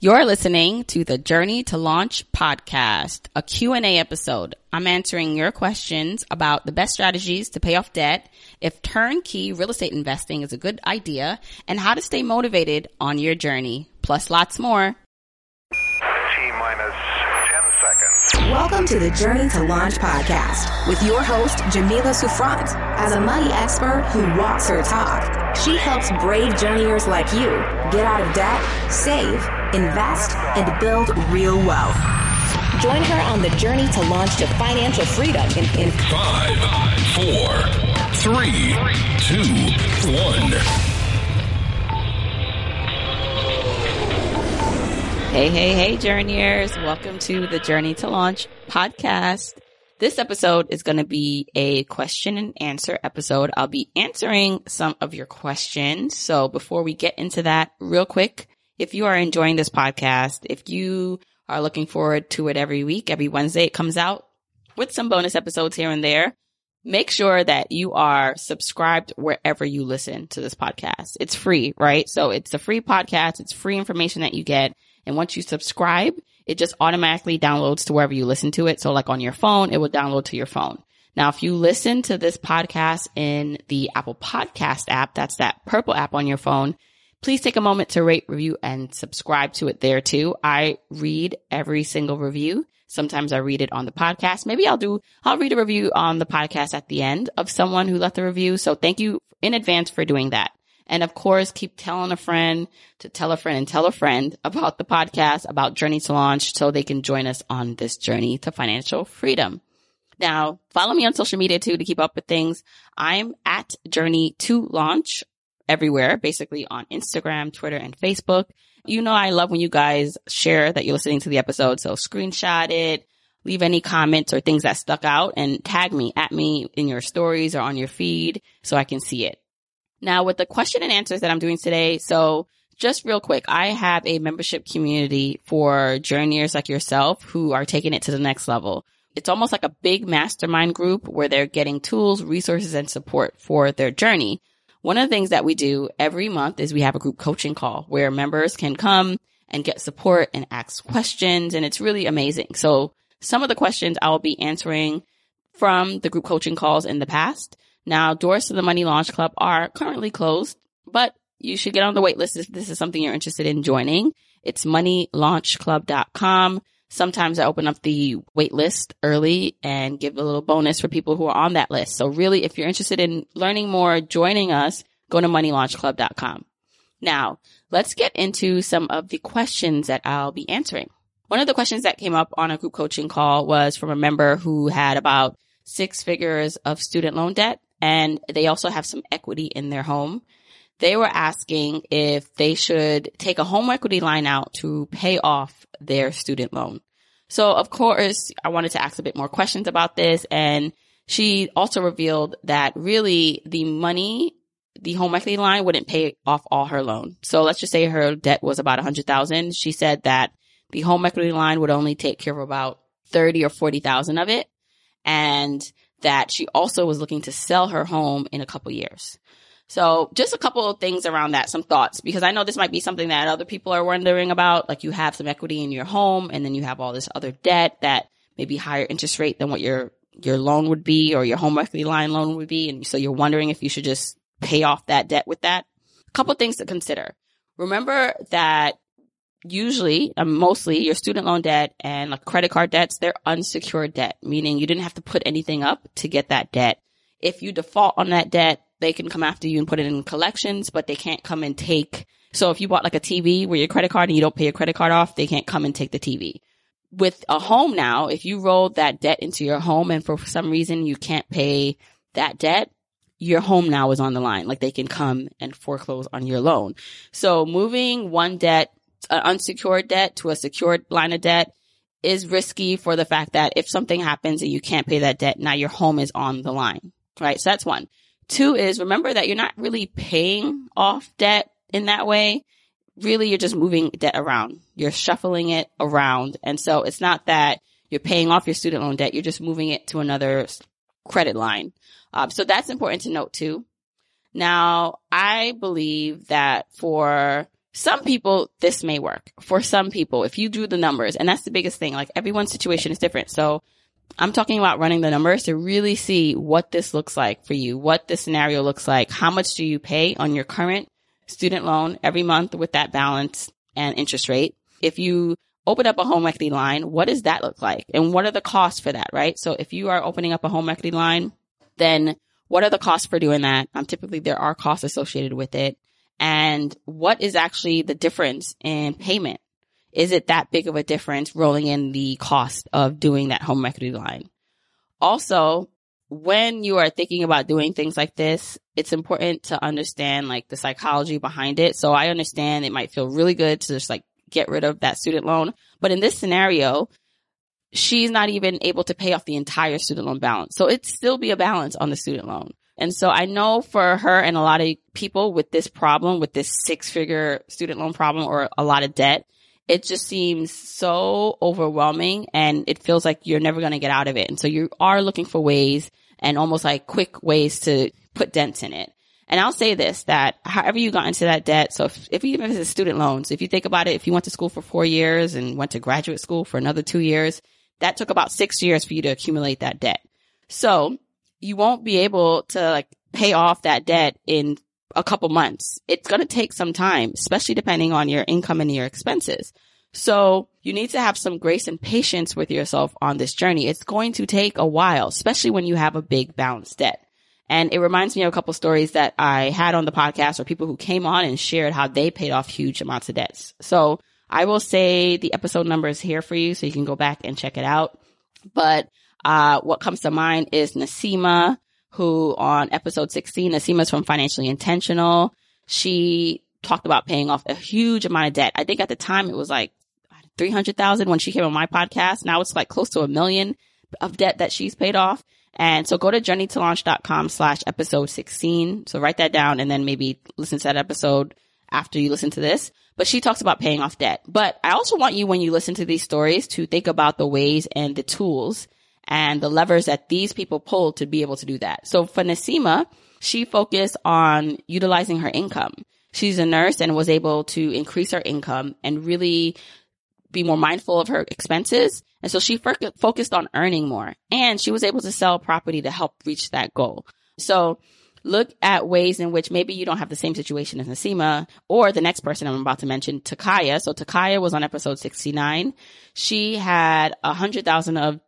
You're listening to the Journey to Launch podcast, a Q&A episode. I'm answering your questions about the best strategies to pay off debt, if turnkey real estate investing is a good idea, and how to stay motivated on your journey, plus lots more. T minus 10 seconds. Welcome to the Journey to Launch podcast with your host, Jamila Souffrant. As a money expert who walks her talk, she helps brave journeyers like you get out of debt, save, invest, and build real wealth. Join her on the journey to launch to financial freedom in, in Five, four, three, two, one. Hey, hey, hey, journeyers. Welcome to the Journey to Launch podcast. This episode is going to be a question and answer episode. I'll be answering some of your questions. So before we get into that real quick, if you are enjoying this podcast, if you are looking forward to it every week, every Wednesday it comes out with some bonus episodes here and there. Make sure that you are subscribed wherever you listen to this podcast. It's free, right? So it's a free podcast. It's free information that you get. And once you subscribe, it just automatically downloads to wherever you listen to it. So like on your phone, it will download to your phone. Now, if you listen to this podcast in the Apple podcast app, that's that purple app on your phone, please take a moment to rate, review, and subscribe to it there too. I read every single review. Sometimes I read it on the podcast. Maybe I'll do, I'll read a review on the podcast at the end of someone who left a review. So thank you in advance for doing that. And of course, keep telling a friend to tell a friend and tell a friend about the podcast, about Journey to Launch so they can join us on this journey to financial freedom. Now, follow me on social media too to keep up with things. I'm at Journey to Launch everywhere, basically on Instagram, Twitter, and Facebook. You know, I love when you guys share that you're listening to the episode. So screenshot it, leave any comments or things that stuck out and tag me at me in your stories or on your feed so I can see it. Now with the question and answers that I'm doing today, so just real quick, I have a membership community for journeyers like yourself who are taking it to the next level. It's almost like a big mastermind group where they're getting tools, resources, and support for their journey. One of the things that we do every month is we have a group coaching call where members can come and get support and ask questions. And it's really amazing. So some of the questions I'll be answering from the group coaching calls in the past. Now, doors to the Money Launch Club are currently closed, but you should get on the wait list if this is something you're interested in joining. It's moneylaunchclub.com. Sometimes I open up the wait list early and give a little bonus for people who are on that list. So really, if you're interested in learning more, joining us, go to moneylaunchclub.com. Now, let's get into some of the questions that I'll be answering. One of the questions that came up on a group coaching call was from a member who had about six figures of student loan debt and they also have some equity in their home. They were asking if they should take a home equity line out to pay off their student loan. So of course, I wanted to ask a bit more questions about this and she also revealed that really the money, the home equity line wouldn't pay off all her loan. So let's just say her debt was about a hundred thousand. She said that the home equity line would only take care of about 30 or 40,000 of it. And that she also was looking to sell her home in a couple years. So just a couple of things around that, some thoughts, because I know this might be something that other people are wondering about. Like you have some equity in your home and then you have all this other debt that may be higher interest rate than what your, your loan would be or your home equity line loan would be. And so you're wondering if you should just pay off that debt with that. A couple things to consider. Remember that usually, um, mostly your student loan debt and like credit card debts, they're unsecured debt, meaning you didn't have to put anything up to get that debt. If you default on that debt, they can come after you and put it in collections, but they can't come and take. So if you bought like a TV with your credit card and you don't pay your credit card off, they can't come and take the TV. With a home now, if you roll that debt into your home and for some reason you can't pay that debt, your home now is on the line. Like they can come and foreclose on your loan. So moving one debt an unsecured debt to a secured line of debt is risky for the fact that if something happens and you can't pay that debt, now your home is on the line, right? So that's one. Two is remember that you're not really paying off debt in that way. Really, you're just moving debt around. You're shuffling it around. And so it's not that you're paying off your student loan debt. You're just moving it to another credit line. Um, so that's important to note too. Now, I believe that for some people, this may work. For some people, if you do the numbers, and that's the biggest thing, like everyone's situation is different. So I'm talking about running the numbers to really see what this looks like for you, what this scenario looks like. How much do you pay on your current student loan every month with that balance and interest rate? If you open up a home equity line, what does that look like? And what are the costs for that, right? So if you are opening up a home equity line, then what are the costs for doing that? Um, typically there are costs associated with it. And what is actually the difference in payment? Is it that big of a difference rolling in the cost of doing that home equity line? Also, when you are thinking about doing things like this, it's important to understand like the psychology behind it. So I understand it might feel really good to just like get rid of that student loan. But in this scenario, she's not even able to pay off the entire student loan balance. So it'd still be a balance on the student loan. And so I know for her and a lot of people with this problem, with this six figure student loan problem or a lot of debt, it just seems so overwhelming and it feels like you're never going to get out of it. And so you are looking for ways and almost like quick ways to put dents in it. And I'll say this, that however you got into that debt, so if, if even if it's student loans, if you think about it, if you went to school for four years and went to graduate school for another two years, that took about six years for you to accumulate that debt. So you won't be able to like pay off that debt in a couple months. It's going to take some time, especially depending on your income and your expenses. So you need to have some grace and patience with yourself on this journey. It's going to take a while, especially when you have a big balance debt. And it reminds me of a couple stories that I had on the podcast or people who came on and shared how they paid off huge amounts of debts. So I will say the episode number is here for you so you can go back and check it out. But uh, what comes to mind is Nasima, who on episode 16, Nasima's from Financially Intentional. She talked about paying off a huge amount of debt. I think at the time it was like 300,000 when she came on my podcast. Now it's like close to a million of debt that she's paid off. And so go to journeytolaunch.com slash episode 16. So write that down and then maybe listen to that episode after you listen to this. But she talks about paying off debt. But I also want you, when you listen to these stories, to think about the ways and the tools and the levers that these people pull to be able to do that. So for Nasima, she focused on utilizing her income. She's a nurse and was able to increase her income and really be more mindful of her expenses. And so she focused on earning more and she was able to sell property to help reach that goal. So look at ways in which maybe you don't have the same situation as Nasima or the next person I'm about to mention, Takaya. So Takaya was on episode 69. She had a hundred thousand of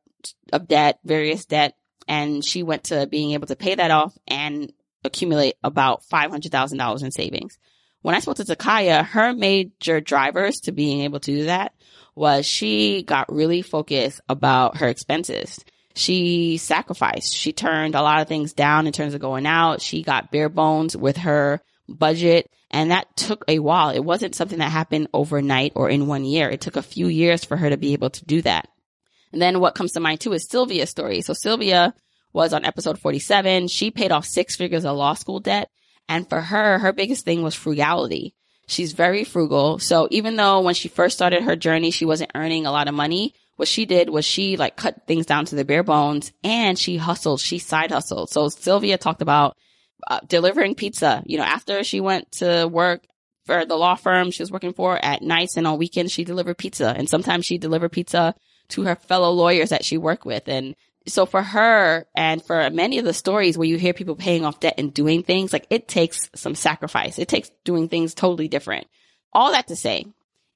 of debt, various debt, and she went to being able to pay that off and accumulate about $500,000 in savings. When I spoke to Takaya, her major drivers to being able to do that was she got really focused about her expenses. She sacrificed. She turned a lot of things down in terms of going out. She got bare bones with her budget and that took a while. It wasn't something that happened overnight or in one year. It took a few years for her to be able to do that. And then what comes to mind too is Sylvia's story. So Sylvia was on episode 47. She paid off six figures of law school debt. And for her, her biggest thing was frugality. She's very frugal. So even though when she first started her journey, she wasn't earning a lot of money, what she did was she like cut things down to the bare bones and she hustled. She side hustled. So Sylvia talked about uh, delivering pizza. You know, after she went to work for the law firm she was working for at nights and on weekends, she delivered pizza. And sometimes she delivered pizza to her fellow lawyers that she worked with. And so for her and for many of the stories where you hear people paying off debt and doing things, like it takes some sacrifice. It takes doing things totally different. All that to say,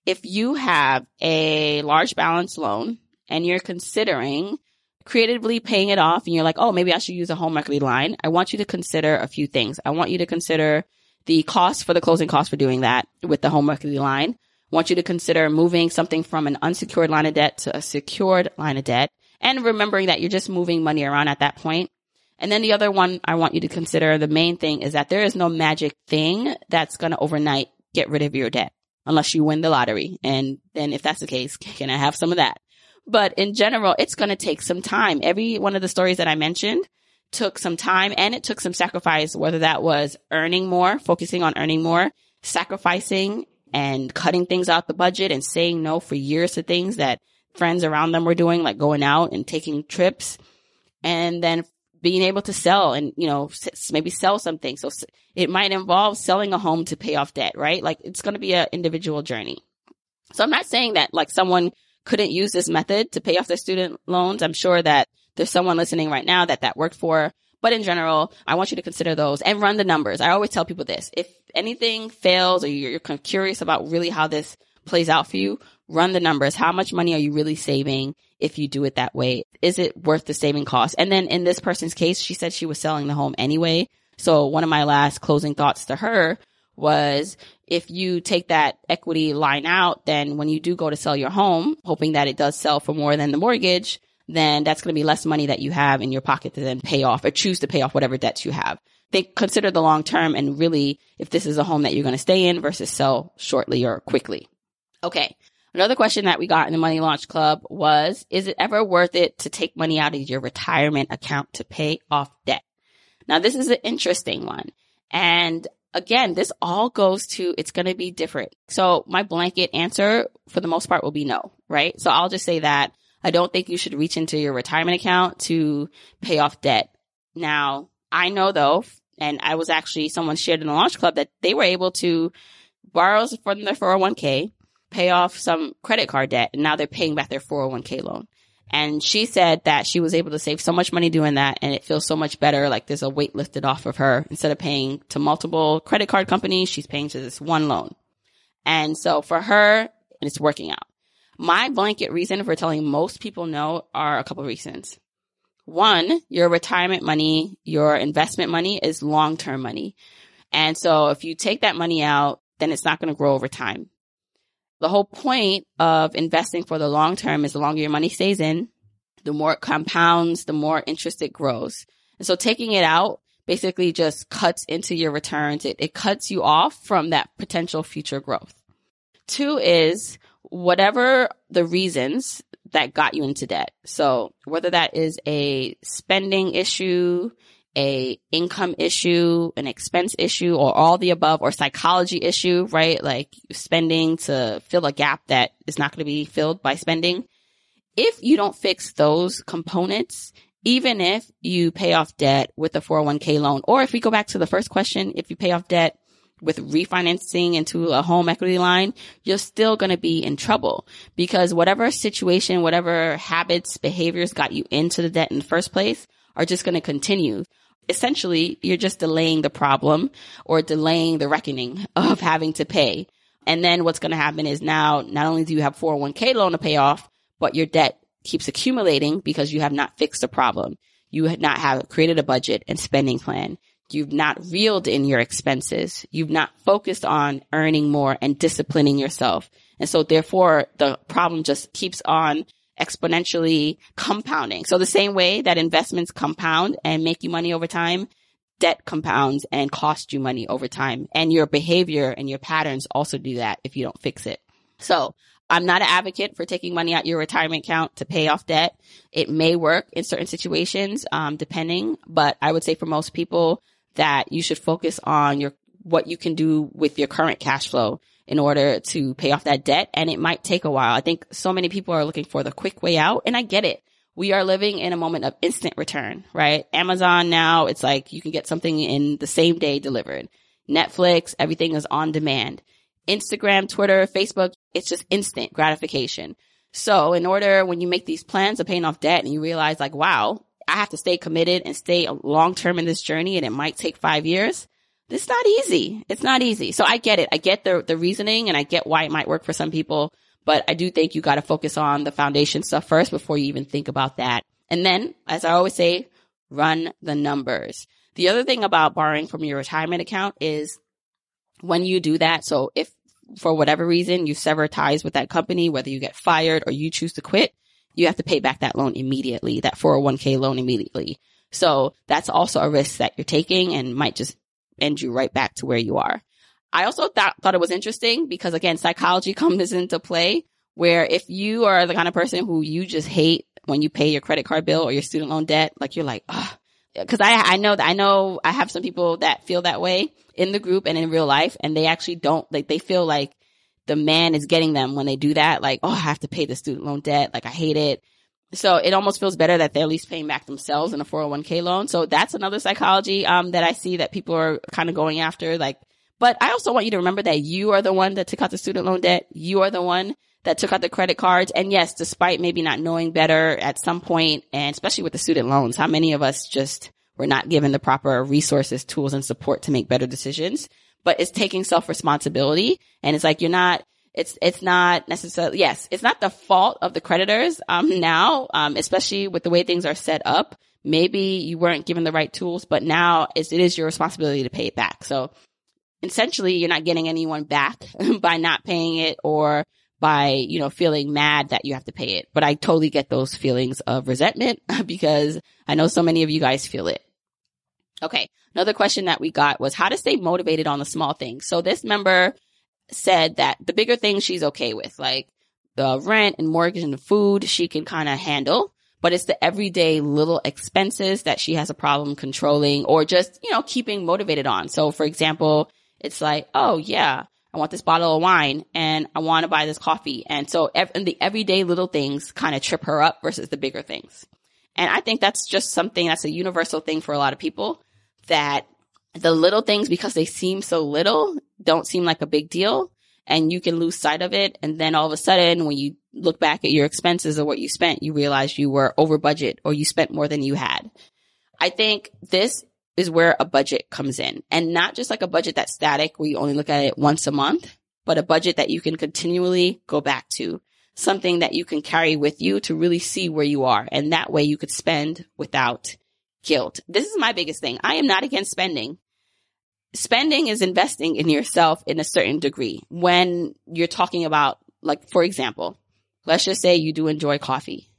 if you have a large balance loan and you're considering creatively paying it off and you're like, oh, maybe I should use a home equity line, I want you to consider a few things. I want you to consider the cost for the closing costs for doing that with the home equity line want you to consider moving something from an unsecured line of debt to a secured line of debt and remembering that you're just moving money around at that point. And then the other one I want you to consider, the main thing is that there is no magic thing that's going to overnight get rid of your debt unless you win the lottery. And then if that's the case, can I have some of that? But in general, it's going to take some time. Every one of the stories that I mentioned took some time and it took some sacrifice, whether that was earning more, focusing on earning more, sacrificing and cutting things out the budget and saying no for years to things that friends around them were doing, like going out and taking trips. And then being able to sell and, you know, maybe sell something. So it might involve selling a home to pay off debt, right? Like it's going to be an individual journey. So I'm not saying that like someone couldn't use this method to pay off their student loans. I'm sure that there's someone listening right now that that worked for. But in general, I want you to consider those and run the numbers. I always tell people this. If anything fails or you're, kind of curious about really how this plays out for you, run the numbers. How much money are you really saving if you do it that way? Is it worth the saving cost? And then in this person's case, she said she was selling the home anyway. So one of my last closing thoughts to her was if you take that equity line out, then when you do go to sell your home, hoping that it does sell for more than the mortgage, then that's going to be less money that you have in your pocket to then pay off or choose to pay off whatever debts you have. Think, consider the long term and really if this is a home that you're going to stay in versus sell shortly or quickly. Okay. Another question that we got in the Money Launch Club was, is it ever worth it to take money out of your retirement account to pay off debt? Now, this is an interesting one. And again, this all goes to, it's going to be different. So my blanket answer for the most part will be no, right? So I'll just say that I don't think you should reach into your retirement account to pay off debt. Now, I know though, and I was actually someone shared in the launch club that they were able to borrow from their 401k, pay off some credit card debt, and now they're paying back their 401k loan. And she said that she was able to save so much money doing that and it feels so much better. Like there's a weight lifted off of her. Instead of paying to multiple credit card companies, she's paying to this one loan. And so for her, it's working out. My blanket reason for telling most people no are a couple reasons. One, your retirement money, your investment money is long-term money. And so if you take that money out, then it's not going to grow over time. The whole point of investing for the long term is the longer your money stays in, the more it compounds, the more interest it grows. And so taking it out basically just cuts into your returns. It, it cuts you off from that potential future growth. Two is whatever the reasons that got you into debt. So whether that is a spending issue, a income issue, an expense issue, or all the above, or psychology issue, right? Like spending to fill a gap that is not going to be filled by spending. If you don't fix those components, even if you pay off debt with a 401k loan, or if we go back to the first question, if you pay off debt with refinancing into a home equity line, you're still going to be in trouble because whatever situation, whatever habits, behaviors got you into the debt in the first place are just going to continue essentially you're just delaying the problem or delaying the reckoning of having to pay. And then what's going to happen is now not only do you have 401k loan to pay off, but your debt keeps accumulating because you have not fixed the problem. You have not have created a budget and spending plan. You've not reeled in your expenses. You've not focused on earning more and disciplining yourself. And so therefore the problem just keeps on exponentially compounding. So the same way that investments compound and make you money over time, debt compounds and cost you money over time. And your behavior and your patterns also do that if you don't fix it. So I'm not an advocate for taking money out your retirement account to pay off debt. It may work in certain situations, um, depending, but I would say for most people that you should focus on your, what you can do with your current cash flow in order to pay off that debt. And it might take a while. I think so many people are looking for the quick way out and I get it. We are living in a moment of instant return, right? Amazon now, it's like you can get something in the same day delivered. Netflix, everything is on demand. Instagram, Twitter, Facebook, it's just instant gratification. So in order, when you make these plans of paying off debt and you realize like, wow, I have to stay committed and stay long term in this journey and it might take five years. It's not easy. It's not easy. So I get it. I get the, the reasoning and I get why it might work for some people, but I do think you got to focus on the foundation stuff first before you even think about that. And then, as I always say, run the numbers. The other thing about borrowing from your retirement account is when you do that. So if for whatever reason you sever ties with that company, whether you get fired or you choose to quit, you have to pay back that loan immediately, that 401k loan immediately. So that's also a risk that you're taking and might just end you right back to where you are. I also thought, thought it was interesting because again, psychology comes into play where if you are the kind of person who you just hate when you pay your credit card bill or your student loan debt, like you're like, oh, cause I, I know that I know I have some people that feel that way in the group and in real life and they actually don't like, they feel like the man is getting them when they do that. Like, oh, I have to pay the student loan debt. Like I hate it. So it almost feels better that they're at least paying back themselves in a 401k loan. So that's another psychology, um, that I see that people are kind of going after. Like, but I also want you to remember that you are the one that took out the student loan debt. You are the one that took out the credit cards. And yes, despite maybe not knowing better at some point, and especially with the student loans, how many of us just were not given the proper resources, tools, and support to make better decisions? But it's taking self responsibility. And it's like, you're not, it's, it's not necessarily, yes, it's not the fault of the creditors, um, now, um, especially with the way things are set up. Maybe you weren't given the right tools, but now it's, it is your responsibility to pay it back. So essentially you're not getting anyone back by not paying it or by, you know, feeling mad that you have to pay it. But I totally get those feelings of resentment because I know so many of you guys feel it. Okay. Another question that we got was how to stay motivated on the small things. So this member said that the bigger things she's okay with, like the rent and mortgage and the food, she can kind of handle. But it's the everyday little expenses that she has a problem controlling or just, you know, keeping motivated on. So for example, it's like, oh yeah, I want this bottle of wine and I want to buy this coffee. And so ev- and the everyday little things kind of trip her up versus the bigger things. And I think that's just something that's a universal thing for a lot of people that the little things, because they seem so little, don't seem like a big deal and you can lose sight of it. And then all of a sudden, when you look back at your expenses or what you spent, you realize you were over budget or you spent more than you had. I think this is where a budget comes in and not just like a budget that's static where you only look at it once a month, but a budget that you can continually go back to something that you can carry with you to really see where you are. And that way you could spend without guilt. This is my biggest thing. I am not against spending. Spending is investing in yourself in a certain degree. When you're talking about, like, for example, let's just say you do enjoy coffee.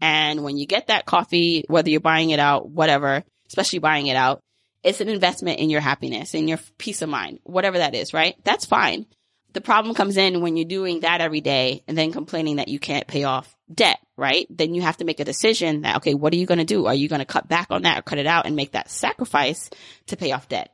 And when you get that coffee, whether you're buying it out, whatever, especially buying it out, it's an investment in your happiness, in your peace of mind, whatever that is, right? That's fine. The problem comes in when you're doing that every day and then complaining that you can't pay off debt, right? Then you have to make a decision that, okay, what are you going to do? Are you going to cut back on that or cut it out and make that sacrifice to pay off debt?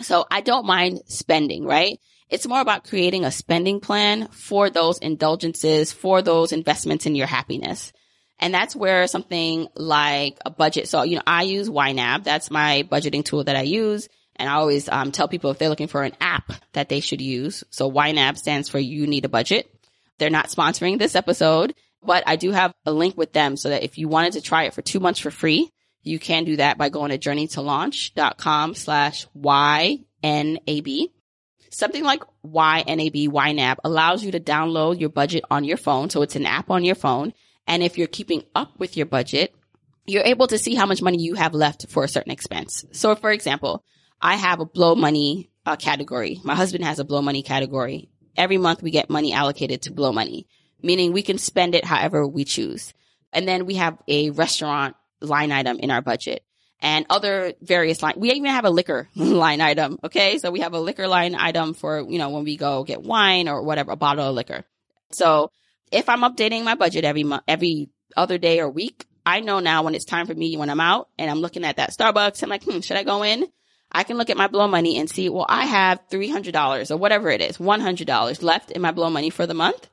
So I don't mind spending, right? It's more about creating a spending plan for those indulgences, for those investments in your happiness. And that's where something like a budget. So, you know, I use YNAB. That's my budgeting tool that I use. And I always um, tell people if they're looking for an app that they should use. So YNAB stands for You Need a Budget. They're not sponsoring this episode, but I do have a link with them so that if you wanted to try it for two months for free, you can do that by going to journeytolaunch.com slash YNAB. Something like YNAB, YNAB allows you to download your budget on your phone. So it's an app on your phone and if you're keeping up with your budget, you're able to see how much money you have left for a certain expense. So for example, I have a blow money uh, category. My husband has a blow money category. Every month we get money allocated to blow money, meaning we can spend it however we choose. And then we have a restaurant line item in our budget and other various line. We even have a liquor line item. Okay. So we have a liquor line item for, you know, when we go get wine or whatever, a bottle of liquor. So if I'm updating my budget every month, every other day or week, I know now when it's time for me when I'm out and I'm looking at that Starbucks, I'm like, hmm, should I go in? I can look at my blow money and see, well, I have $300 or whatever it is, $100 left in my blow money for the month.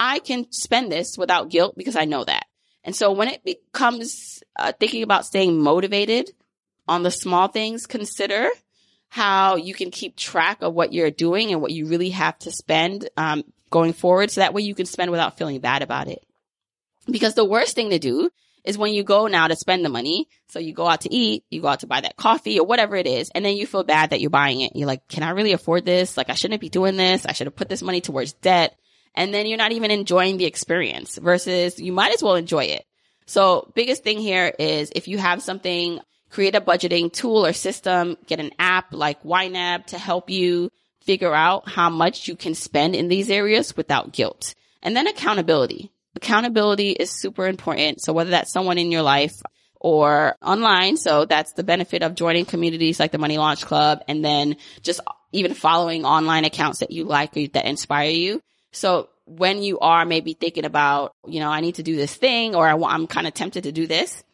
I can spend this without guilt because I know that. And so when it becomes uh, thinking about staying motivated on the small things, consider how you can keep track of what you're doing and what you really have to spend um, going forward. So that way you can spend without feeling bad about it. Because the worst thing to do is when you go now to spend the money. So you go out to eat, you go out to buy that coffee or whatever it is. And then you feel bad that you're buying it. You're like, can I really afford this? Like I shouldn't be doing this. I should have put this money towards debt. And then you're not even enjoying the experience versus you might as well enjoy it. So biggest thing here is if you have something, create a budgeting tool or system, get an app like YNAB to help you figure out how much you can spend in these areas without guilt. And then accountability. Accountability is super important. So whether that's someone in your life or online. So that's the benefit of joining communities like the Money Launch Club and then just even following online accounts that you like or that inspire you. So when you are maybe thinking about, you know, I need to do this thing or I, I'm kind of tempted to do this,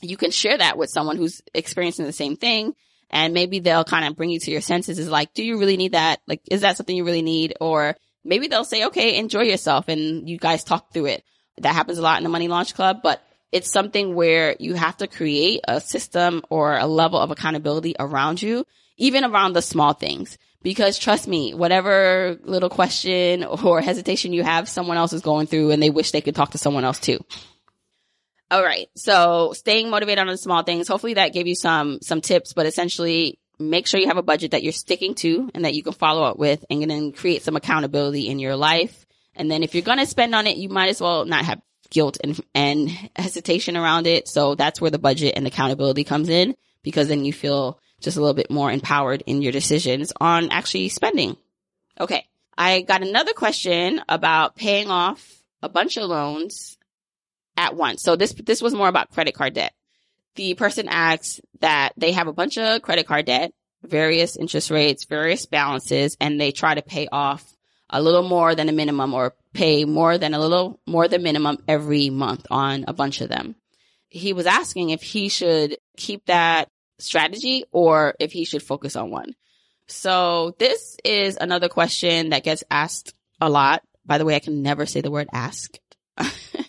you can share that with someone who's experiencing the same thing and maybe they'll kind of bring you to your senses is like, do you really need that? Like, is that something you really need? Or maybe they'll say, okay, enjoy yourself and you guys talk through it. That happens a lot in the Money Launch Club, but it's something where you have to create a system or a level of accountability around you, even around the small things. Because trust me, whatever little question or hesitation you have, someone else is going through and they wish they could talk to someone else too. All right. So staying motivated on the small things. Hopefully that gave you some, some tips, but essentially make sure you have a budget that you're sticking to and that you can follow up with and then create some accountability in your life. And then if you're going to spend on it, you might as well not have guilt and, and hesitation around it. So that's where the budget and accountability comes in because then you feel just a little bit more empowered in your decisions on actually spending. Okay. I got another question about paying off a bunch of loans at once. So this, this was more about credit card debt. The person asks that they have a bunch of credit card debt, various interest rates, various balances, and they try to pay off a little more than a minimum or pay more than a little more than minimum every month on a bunch of them. He was asking if he should keep that strategy or if he should focus on one. So this is another question that gets asked a lot. By the way, I can never say the word ask.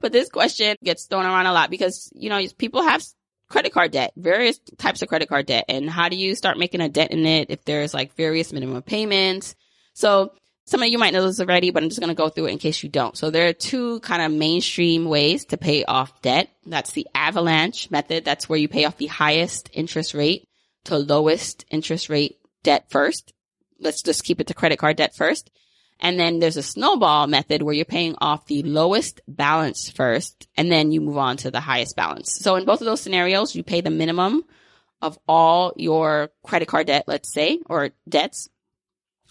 but this question gets thrown around a lot because, you know, people have credit card debt, various types of credit card debt. And how do you start making a dent in it if there's like various minimum payments? So some of you might know this already, but I'm just going to go through it in case you don't. So there are two kind of mainstream ways to pay off debt. That's the avalanche method. That's where you pay off the highest interest rate to lowest interest rate debt first. Let's just keep it to credit card debt first. And then there's a snowball method where you're paying off the lowest balance first, and then you move on to the highest balance. So in both of those scenarios, you pay the minimum of all your credit card debt, let's say, or debts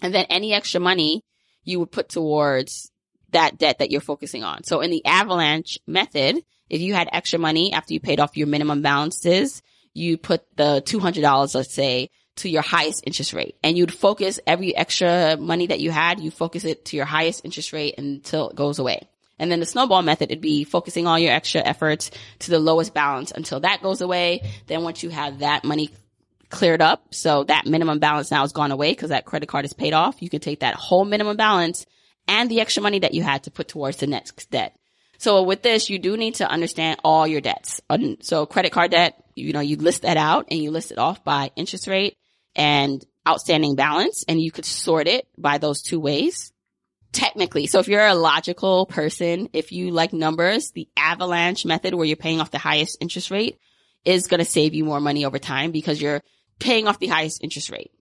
and then any extra money you would put towards that debt that you're focusing on. So in the avalanche method, if you had extra money after you paid off your minimum balances, you put the $200, let's say, to your highest interest rate and you'd focus every extra money that you had, you focus it to your highest interest rate until it goes away. And then the snowball method, it'd be focusing all your extra efforts to the lowest balance until that goes away. Then once you have that money cleared up. So that minimum balance now has gone away because that credit card is paid off. You can take that whole minimum balance and the extra money that you had to put towards the next debt. So with this, you do need to understand all your debts. So credit card debt, you know, you list that out and you list it off by interest rate and outstanding balance and you could sort it by those two ways. Technically. So if you're a logical person, if you like numbers, the avalanche method where you're paying off the highest interest rate is going to save you more money over time because you're paying off the highest interest rate.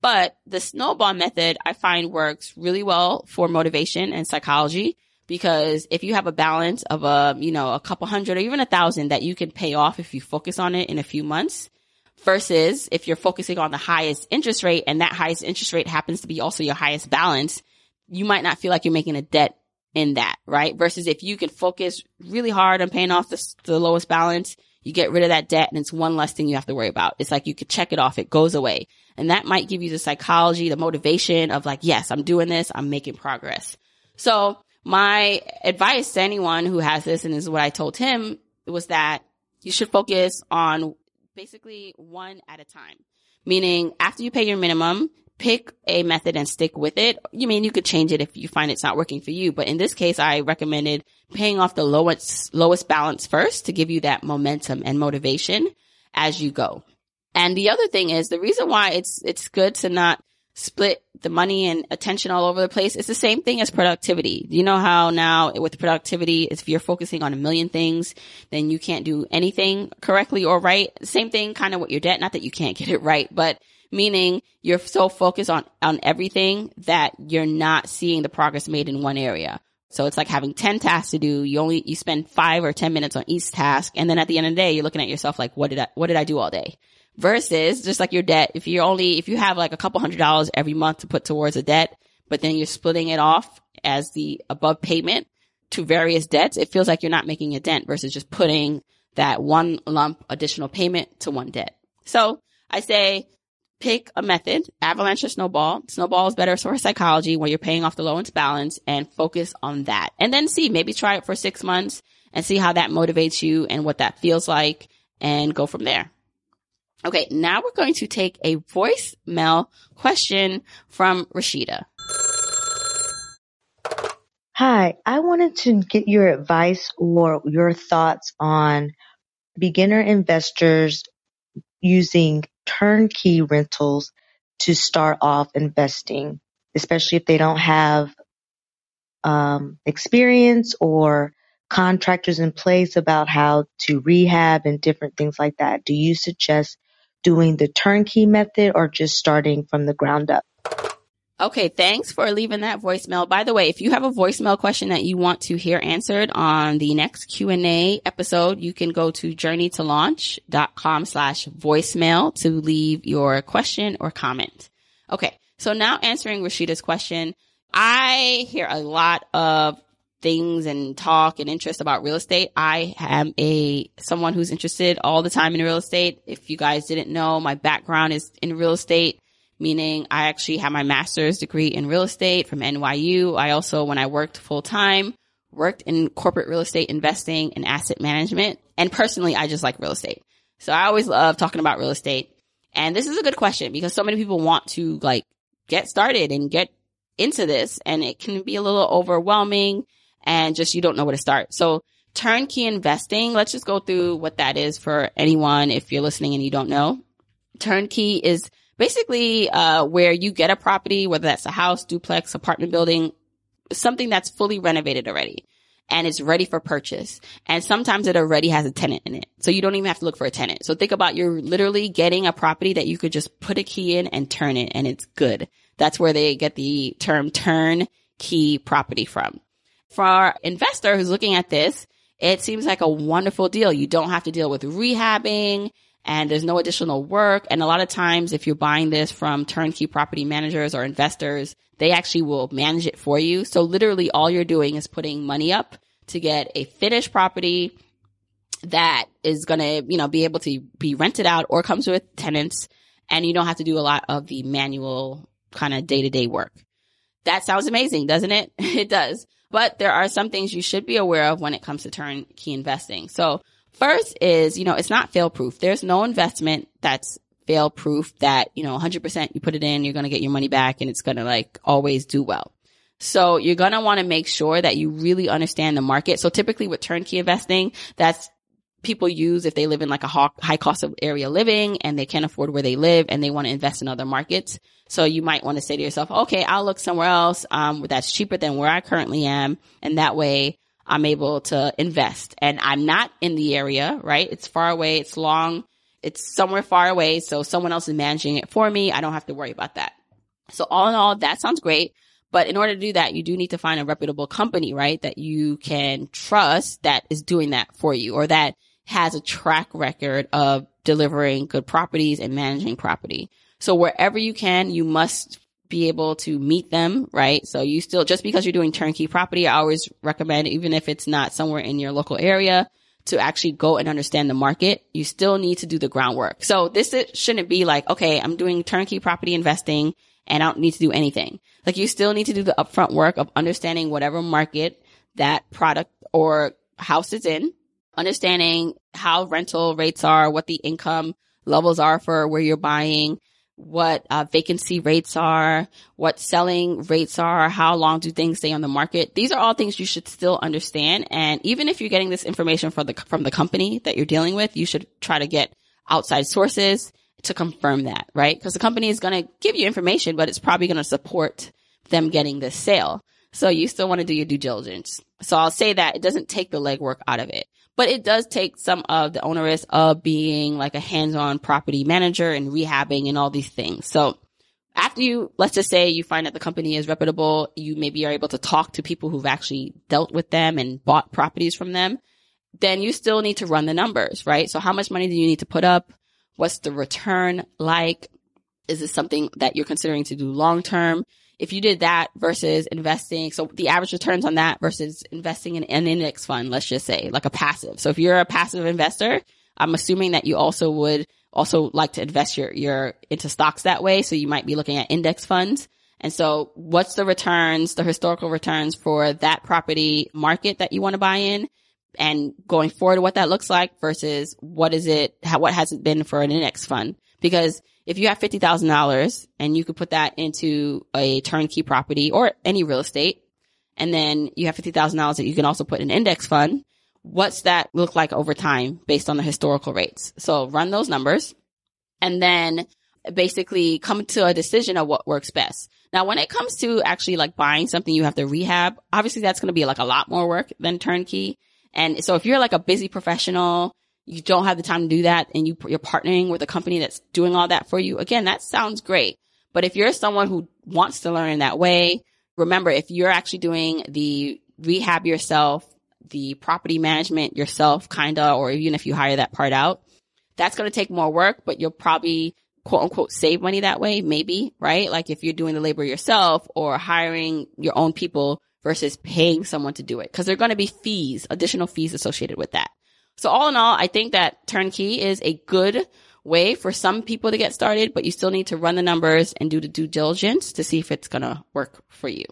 But the snowball method I find works really well for motivation and psychology because if you have a balance of a, you know, a couple hundred or even a thousand that you can pay off if you focus on it in a few months versus if you're focusing on the highest interest rate and that highest interest rate happens to be also your highest balance, you might not feel like you're making a debt in that, right? Versus if you can focus really hard on paying off the, the lowest balance, you get rid of that debt and it's one less thing you have to worry about. It's like you could check it off. It goes away. And that might give you the psychology, the motivation of like, yes, I'm doing this. I'm making progress. So my advice to anyone who has this, and this is what I told him, was that you should focus on basically one at a time. Meaning after you pay your minimum, pick a method and stick with it. You mean you could change it if you find it's not working for you, but in this case, I recommended paying off the lowest, lowest balance first to give you that momentum and motivation as you go. And the other thing is the reason why it's, it's good to not split the money and attention all over the place. It's the same thing as productivity. You know how now with productivity, if you're focusing on a million things, then you can't do anything correctly or right. Same thing kind of with your debt. Not that you can't get it right, but meaning you're so focused on, on everything that you're not seeing the progress made in one area. So it's like having 10 tasks to do. You only, you spend five or 10 minutes on each task. And then at the end of the day, you're looking at yourself like, what did I, what did I do all day? Versus just like your debt. If you're only, if you have like a couple hundred dollars every month to put towards a debt, but then you're splitting it off as the above payment to various debts, it feels like you're not making a dent versus just putting that one lump additional payment to one debt. So I say pick a method, avalanche or snowball. Snowball is better for psychology where you're paying off the lowest balance and focus on that. And then see, maybe try it for six months and see how that motivates you and what that feels like and go from there. Okay, now we're going to take a voicemail question from Rashida. Hi, I wanted to get your advice or your thoughts on beginner investors using turnkey rentals to start off investing, especially if they don't have um, experience or contractors in place about how to rehab and different things like that. Do you suggest doing the turnkey method or just starting from the ground up? Okay, thanks for leaving that voicemail. By the way, if you have a voicemail question that you want to hear answered on the next Q&A episode, you can go to journeytolaunch.com slash voicemail to leave your question or comment. Okay, so now answering Rashida's question. I hear a lot of things and talk and interest about real estate. I am a someone who's interested all the time in real estate. If you guys didn't know, my background is in real estate meaning I actually have my master's degree in real estate from NYU. I also, when I worked full time, worked in corporate real estate investing and asset management. And personally, I just like real estate. So I always love talking about real estate. And this is a good question because so many people want to like get started and get into this and it can be a little overwhelming and just you don't know where to start. So turnkey investing, let's just go through what that is for anyone if you're listening and you don't know. Turnkey is basically uh, where you get a property, whether that's a house, duplex, apartment building, something that's fully renovated already and it's ready for purchase. And sometimes it already has a tenant in it. So you don't even have to look for a tenant. So think about you're literally getting a property that you could just put a key in and turn it and it's good. That's where they get the term turn key property from. For our investor who's looking at this, it seems like a wonderful deal. You don't have to deal with rehabbing and there's no additional work. And a lot of times if you're buying this from turnkey property managers or investors, they actually will manage it for you. So literally all you're doing is putting money up to get a finished property that is going to, you know, be able to be rented out or comes with tenants and you don't have to do a lot of the manual kind of day to day work. That sounds amazing, doesn't it? it does. But there are some things you should be aware of when it comes to turnkey investing. So First is, you know, it's not fail proof. There's no investment that's fail proof that, you know, 100% you put it in, you're going to get your money back and it's going to like always do well. So you're going to want to make sure that you really understand the market. So typically with turnkey investing, that's people use if they live in like a high cost of area living and they can't afford where they live and they want to invest in other markets. So you might want to say to yourself, okay, I'll look somewhere else, um, that's cheaper than where I currently am. And that way I'm able to invest and I'm not in the area, right? It's far away. It's long. It's somewhere far away. So someone else is managing it for me. I don't have to worry about that. So all in all, that sounds great. But in order to do that, you do need to find a reputable company, right? That you can trust that is doing that for you or that has a track record of delivering good properties and managing property. So wherever you can, you must be able to meet them, right? So you still, just because you're doing turnkey property, I always recommend, even if it's not somewhere in your local area, to actually go and understand the market, you still need to do the groundwork. So this shouldn't be like, okay, I'm doing turnkey property investing and I don't need to do anything. Like you still need to do the upfront work of understanding whatever market that product or house is in, understanding how rental rates are, what the income levels are for where you're buying, what uh, vacancy rates are, what selling rates are, how long do things stay on the market. These are all things you should still understand. And even if you're getting this information from the from the company that you're dealing with, you should try to get outside sources to confirm that, right? Because the company is going to give you information, but it's probably going to support them getting this sale. So you still want to do your due diligence. So I'll say that it doesn't take the legwork out of it but it does take some of the onerous of being like a hands-on property manager and rehabbing and all these things. So after you, let's just say you find that the company is reputable, you maybe are able to talk to people who've actually dealt with them and bought properties from them, then you still need to run the numbers, right? So how much money do you need to put up? What's the return like? Is this something that you're considering to do long term? If you did that versus investing, so the average returns on that versus investing in an index fund, let's just say, like a passive. So if you're a passive investor, I'm assuming that you also would also like to invest your, your into stocks that way. So you might be looking at index funds. And so what's the returns, the historical returns for that property market that you want to buy in? And going forward, what that looks like versus what is it, how, what has it been for an index fund? Because if you have $50,000 and you could put that into a turnkey property or any real estate and then you have $50,000 that you can also put in index fund. What's that look like over time based on the historical rates? So run those numbers and then basically come to a decision of what works best. Now, when it comes to actually like buying something you have to rehab, obviously that's going to be like a lot more work than turnkey. And so if you're like a busy professional, you don't have the time to do that and you, you're partnering with a company that's doing all that for you. Again, that sounds great. But if you're someone who wants to learn in that way, remember, if you're actually doing the rehab yourself, the property management yourself, kinda, or even if you hire that part out, that's going to take more work, but you'll probably quote unquote save money that way, maybe, right? Like if you're doing the labor yourself or hiring your own people versus paying someone to do it. Cause there are going to be fees, additional fees associated with that. So all in all, I think that turnkey is a good way for some people to get started, but you still need to run the numbers and do the due diligence to see if it's going to work for you.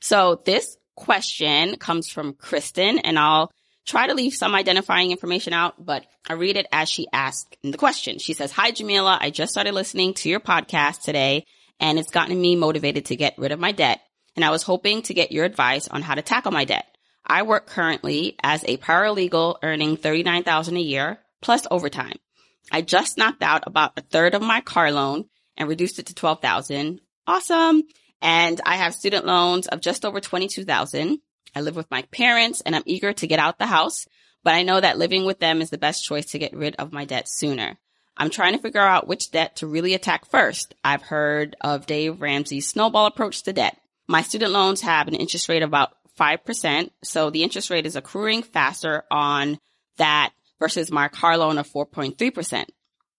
So this question comes from Kristen and I'll try to leave some identifying information out, but I read it as she asked the question. She says, Hi, Jamila. I just started listening to your podcast today and it's gotten me motivated to get rid of my debt. And I was hoping to get your advice on how to tackle my debt. I work currently as a paralegal earning 39,000 a year plus overtime. I just knocked out about a third of my car loan and reduced it to 12,000. Awesome. And I have student loans of just over 22,000. I live with my parents and I'm eager to get out the house, but I know that living with them is the best choice to get rid of my debt sooner. I'm trying to figure out which debt to really attack first. I've heard of Dave Ramsey's snowball approach to debt. My student loans have an interest rate of about 5%. So the interest rate is accruing faster on that versus my car loan of 4.3%.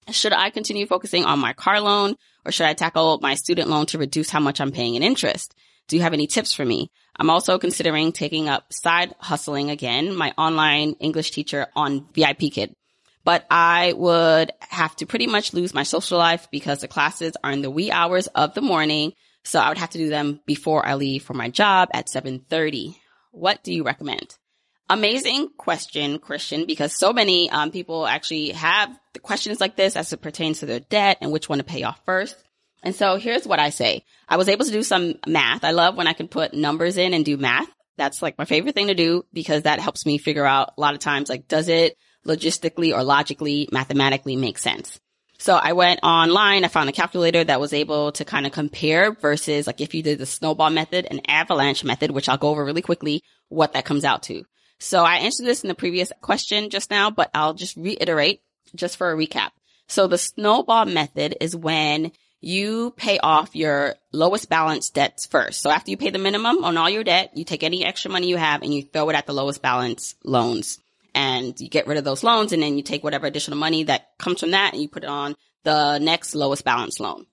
Should I continue focusing on my car loan or should I tackle my student loan to reduce how much I'm paying in interest? Do you have any tips for me? I'm also considering taking up side hustling again, my online English teacher on VIP Kid. But I would have to pretty much lose my social life because the classes are in the wee hours of the morning. So I would have to do them before I leave for my job at 730. What do you recommend? Amazing question, Kristen, because so many um, people actually have the questions like this as it pertains to their debt and which one to pay off first. And so here's what I say. I was able to do some math. I love when I can put numbers in and do math. That's like my favorite thing to do because that helps me figure out a lot of times, like, does it logistically or logically, mathematically make sense? So I went online. I found a calculator that was able to kind of compare versus like if you did the snowball method and avalanche method, which I'll go over really quickly, what that comes out to. So I answered this in the previous question just now, but I'll just reiterate just for a recap. So the snowball method is when you pay off your lowest balance debts first. So after you pay the minimum on all your debt, you take any extra money you have and you throw it at the lowest balance loans and you get rid of those loans and then you take whatever additional money that comes from that and you put it on the next lowest balance loan.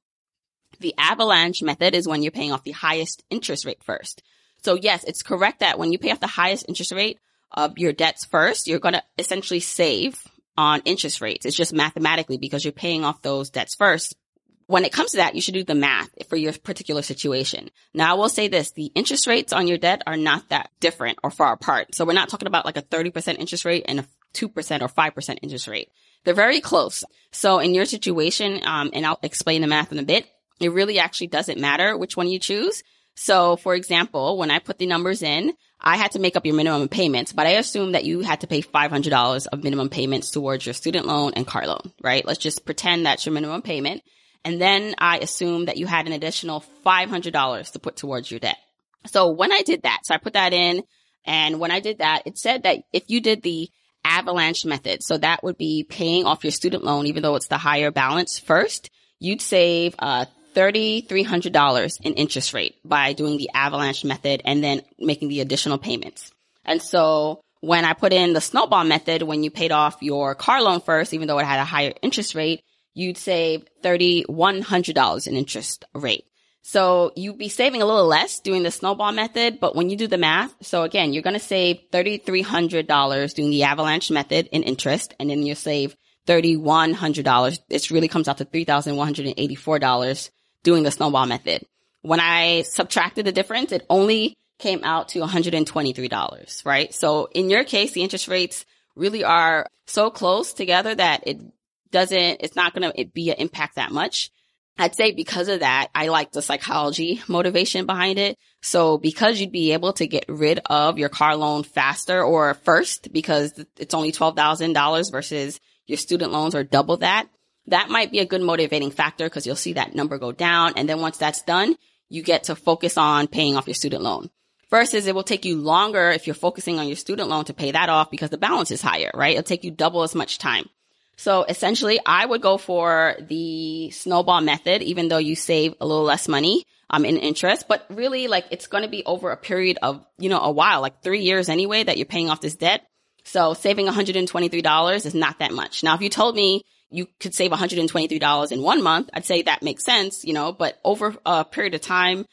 The avalanche method is when you're paying off the highest interest rate first. So yes, it's correct that when you pay off the highest interest rate of your debts first, you're going to essentially save on interest rates. It's just mathematically because you're paying off those debts first. When it comes to that, you should do the math for your particular situation. Now, I will say this, the interest rates on your debt are not that different or far apart. So we're not talking about like a 30% interest rate and a 2% or 5% interest rate. They're very close. So in your situation, um, and I'll explain the math in a bit, it really actually doesn't matter which one you choose. So for example, when I put the numbers in, I had to make up your minimum payments, but I assume that you had to pay $500 of minimum payments towards your student loan and car loan, right? Let's just pretend that's your minimum payment. And then I assumed that you had an additional $500 to put towards your debt. So when I did that, so I put that in and when I did that, it said that if you did the avalanche method, so that would be paying off your student loan, even though it's the higher balance first, you'd save, uh, $3,300 in interest rate by doing the avalanche method and then making the additional payments. And so when I put in the snowball method, when you paid off your car loan first, even though it had a higher interest rate, you'd save $3,100 in interest rate. So you'd be saving a little less doing the snowball method, but when you do the math, so again, you're going to save $3,300 doing the avalanche method in interest, and then you save $3,100. This really comes out to $3,184 doing the snowball method. When I subtracted the difference, it only came out to $123, right? So in your case, the interest rates really are so close together that it doesn't, it's not going to be an impact that much. I'd say because of that, I like the psychology motivation behind it. So because you'd be able to get rid of your car loan faster or first because it's only $12,000 versus your student loans are double that, that might be a good motivating factor because you'll see that number go down. And then once that's done, you get to focus on paying off your student loan. Versus it will take you longer if you're focusing on your student loan to pay that off because the balance is higher, right? It'll take you double as much time. So essentially I would go for the snowball method, even though you save a little less money, um, in interest, but really like it's going to be over a period of, you know, a while, like three years anyway that you're paying off this debt. So saving $123 is not that much. Now, if you told me you could save $123 in one month, I'd say that makes sense, you know, but over a period of time,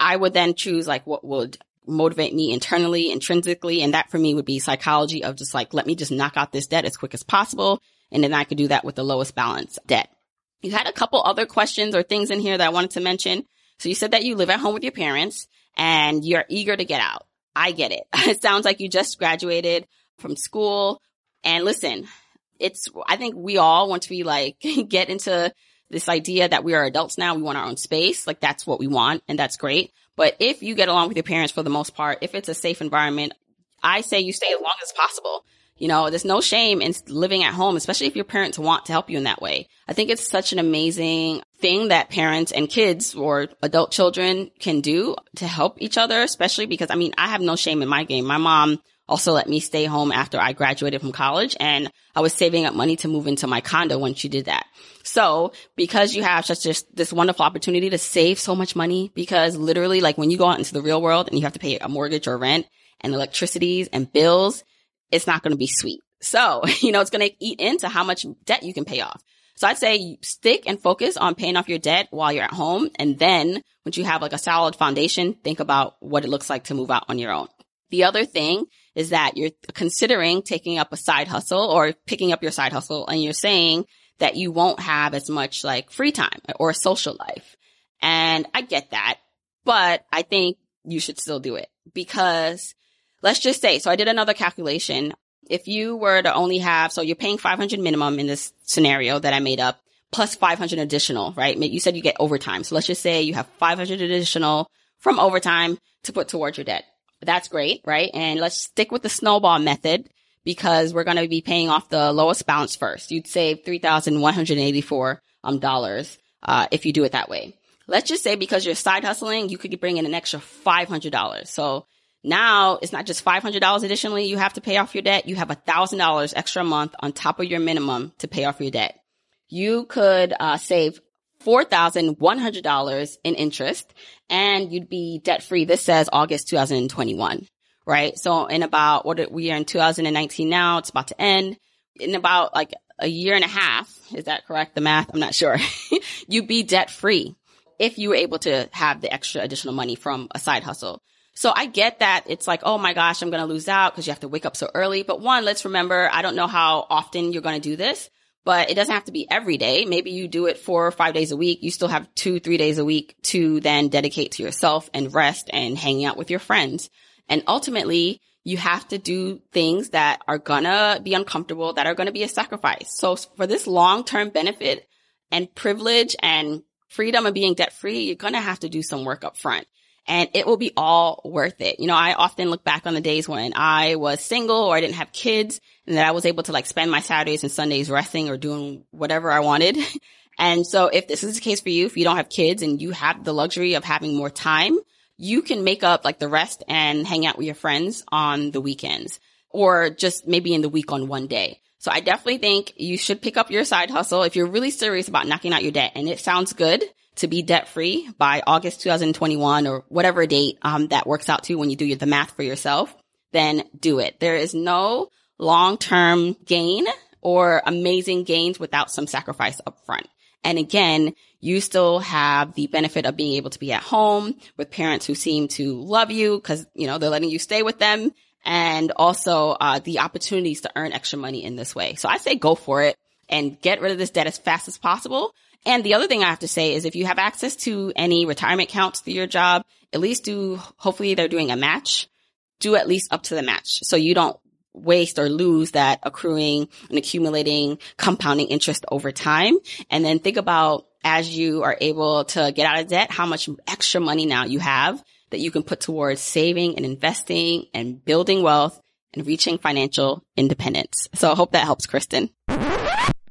I would then choose like what would motivate me internally, intrinsically. And that for me would be psychology of just like, let me just knock out this debt as quick as possible and then I could do that with the lowest balance debt. You had a couple other questions or things in here that I wanted to mention. So you said that you live at home with your parents and you're eager to get out. I get it. It sounds like you just graduated from school. And listen, it's, I think we all want to be like, get into this idea that we are adults now. We want our own space. Like that's what we want. And that's great. But if you get along with your parents for the most part, if it's a safe environment, I say you stay as long as possible. You know, there's no shame in living at home, especially if your parents want to help you in that way. I think it's such an amazing thing that parents and kids or adult children can do to help each other, especially because I mean, I have no shame in my game. My mom also let me stay home after I graduated from college and I was saving up money to move into my condo when she did that. So because you have such this, this wonderful opportunity to save so much money, because literally like when you go out into the real world and you have to pay a mortgage or rent and electricities and bills, it's not going to be sweet. So, you know, it's going to eat into how much debt you can pay off. So I'd say stick and focus on paying off your debt while you're at home. And then once you have like a solid foundation, think about what it looks like to move out on your own. The other thing is that you're considering taking up a side hustle or picking up your side hustle and you're saying that you won't have as much like free time or social life. And I get that, but I think you should still do it because let's just say, so I did another calculation. If you were to only have, so you're paying 500 minimum in this scenario that I made up plus 500 additional, right? You said you get overtime. So let's just say you have 500 additional from overtime to put towards your debt. That's great, right? And let's stick with the snowball method because we're going to be paying off the lowest balance first. You'd save 3,184 um, dollars, uh, if you do it that way. Let's just say because you're side hustling, you could bring in an extra $500. So now it's not just $500 additionally you have to pay off your debt. You have $1,000 extra a month on top of your minimum to pay off your debt. You could uh, save $4,100 in interest and you'd be debt free. This says August 2021, right? So in about what we are in 2019 now, it's about to end in about like a year and a half. Is that correct? The math? I'm not sure. you'd be debt free if you were able to have the extra additional money from a side hustle. So I get that it's like, oh my gosh, I'm going to lose out because you have to wake up so early. But one, let's remember, I don't know how often you're going to do this, but it doesn't have to be every day. Maybe you do it four or five days a week. You still have two, three days a week to then dedicate to yourself and rest and hanging out with your friends. And ultimately, you have to do things that are gonna be uncomfortable, that are gonna be a sacrifice. So for this long-term benefit and privilege and freedom of being debt free, you're gonna have to do some work up front and it will be all worth it. You know, I often look back on the days when I was single or I didn't have kids and that I was able to like spend my Saturdays and Sundays resting or doing whatever I wanted. and so if this is the case for you, if you don't have kids and you have the luxury of having more time, you can make up like the rest and hang out with your friends on the weekends or just maybe in the week on one day. So I definitely think you should pick up your side hustle if you're really serious about knocking out your debt and it sounds good to be debt free by August 2021 or whatever date um, that works out to when you do the math for yourself, then do it. There is no long term gain or amazing gains without some sacrifice up front. And again, you still have the benefit of being able to be at home with parents who seem to love you because, you know, they're letting you stay with them and also uh, the opportunities to earn extra money in this way. So I say go for it and get rid of this debt as fast as possible and the other thing I have to say is if you have access to any retirement accounts through your job, at least do, hopefully they're doing a match, do at least up to the match. So you don't waste or lose that accruing and accumulating compounding interest over time. And then think about as you are able to get out of debt, how much extra money now you have that you can put towards saving and investing and building wealth and reaching financial independence. So I hope that helps, Kristen.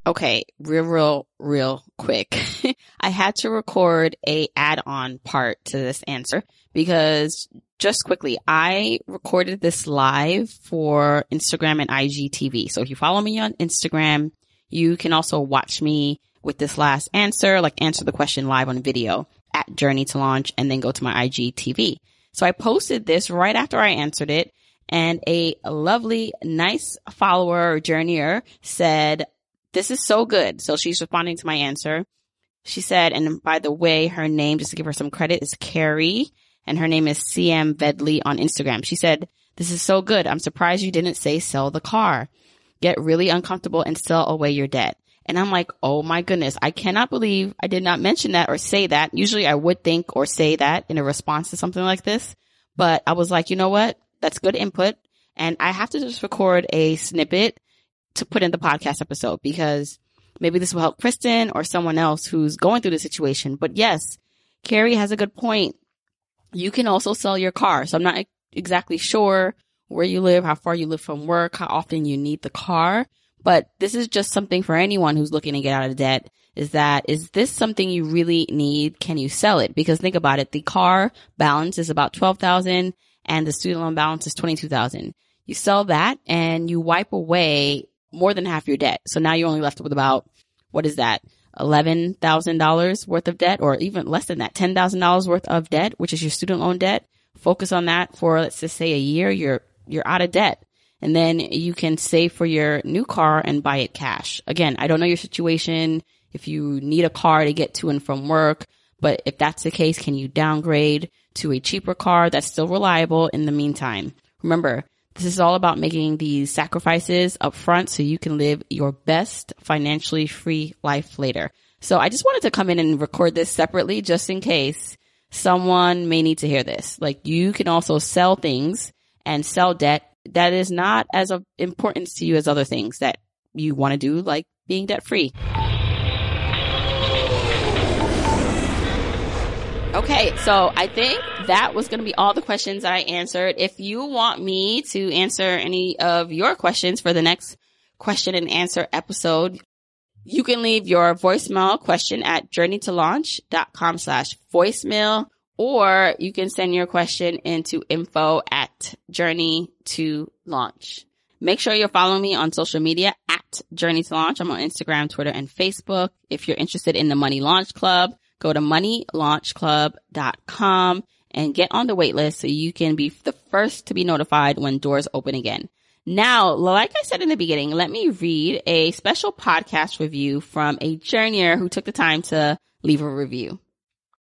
Okay, real, real, real quick. I had to record a add-on part to this answer because just quickly, I recorded this live for Instagram and IGTV. So if you follow me on Instagram, you can also watch me with this last answer, like answer the question live on video at Journey to Launch and then go to my IGTV. So I posted this right after I answered it and a lovely, nice follower journeyer said, this is so good. So she's responding to my answer. She said, and by the way, her name, just to give her some credit, is Carrie, and her name is CM Vedley on Instagram. She said, this is so good. I'm surprised you didn't say sell the car. Get really uncomfortable and sell away your debt. And I'm like, oh my goodness, I cannot believe I did not mention that or say that. Usually I would think or say that in a response to something like this. But I was like, you know what? That's good input. And I have to just record a snippet to put in the podcast episode because maybe this will help Kristen or someone else who's going through the situation. But yes, Carrie has a good point. You can also sell your car. So I'm not exactly sure where you live, how far you live from work, how often you need the car. But this is just something for anyone who's looking to get out of debt is that, is this something you really need? Can you sell it? Because think about it. The car balance is about 12,000 and the student loan balance is 22,000. You sell that and you wipe away more than half your debt. So now you're only left with about, what is that? $11,000 worth of debt or even less than that, $10,000 worth of debt, which is your student loan debt. Focus on that for, let's just say a year. You're, you're out of debt and then you can save for your new car and buy it cash. Again, I don't know your situation. If you need a car to get to and from work, but if that's the case, can you downgrade to a cheaper car that's still reliable in the meantime? Remember, this is all about making these sacrifices up front so you can live your best financially free life later. So I just wanted to come in and record this separately just in case someone may need to hear this. Like you can also sell things and sell debt that is not as of importance to you as other things that you want to do, like being debt free. Okay, so I think that was going to be all the questions that I answered. If you want me to answer any of your questions for the next question and answer episode, you can leave your voicemail question at journeytolaunch.com slash voicemail or you can send your question into info at journey to launch. Make sure you're following me on social media at journey to launch. I'm on Instagram, Twitter, and Facebook. If you're interested in the money launch club, go to moneylaunchclub.com and get on the waitlist so you can be the first to be notified when doors open again. Now, like I said in the beginning, let me read a special podcast review from a journeyer who took the time to leave a review.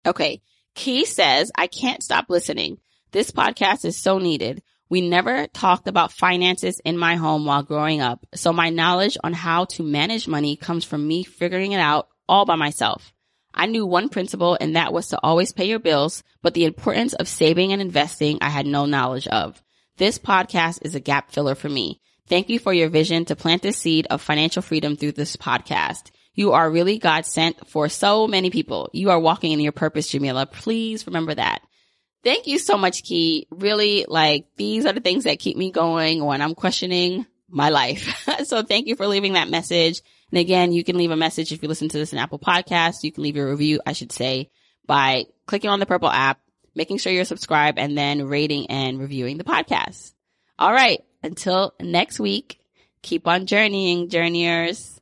Okay. Key says, I can't stop listening. This podcast is so needed. We never talked about finances in my home while growing up. So my knowledge on how to manage money comes from me figuring it out all by myself. I knew one principle and that was to always pay your bills, but the importance of saving and investing I had no knowledge of. This podcast is a gap filler for me. Thank you for your vision to plant the seed of financial freedom through this podcast. You are really God sent for so many people. You are walking in your purpose, Jamila. Please remember that. Thank you so much, Key. Really, like, these are the things that keep me going when I'm questioning my life. so thank you for leaving that message. And again, you can leave a message if you listen to this in Apple Podcasts. You can leave your review, I should say, by clicking on the purple app, making sure you're subscribed, and then rating and reviewing the podcast. All right. Until next week, keep on journeying, journeyers.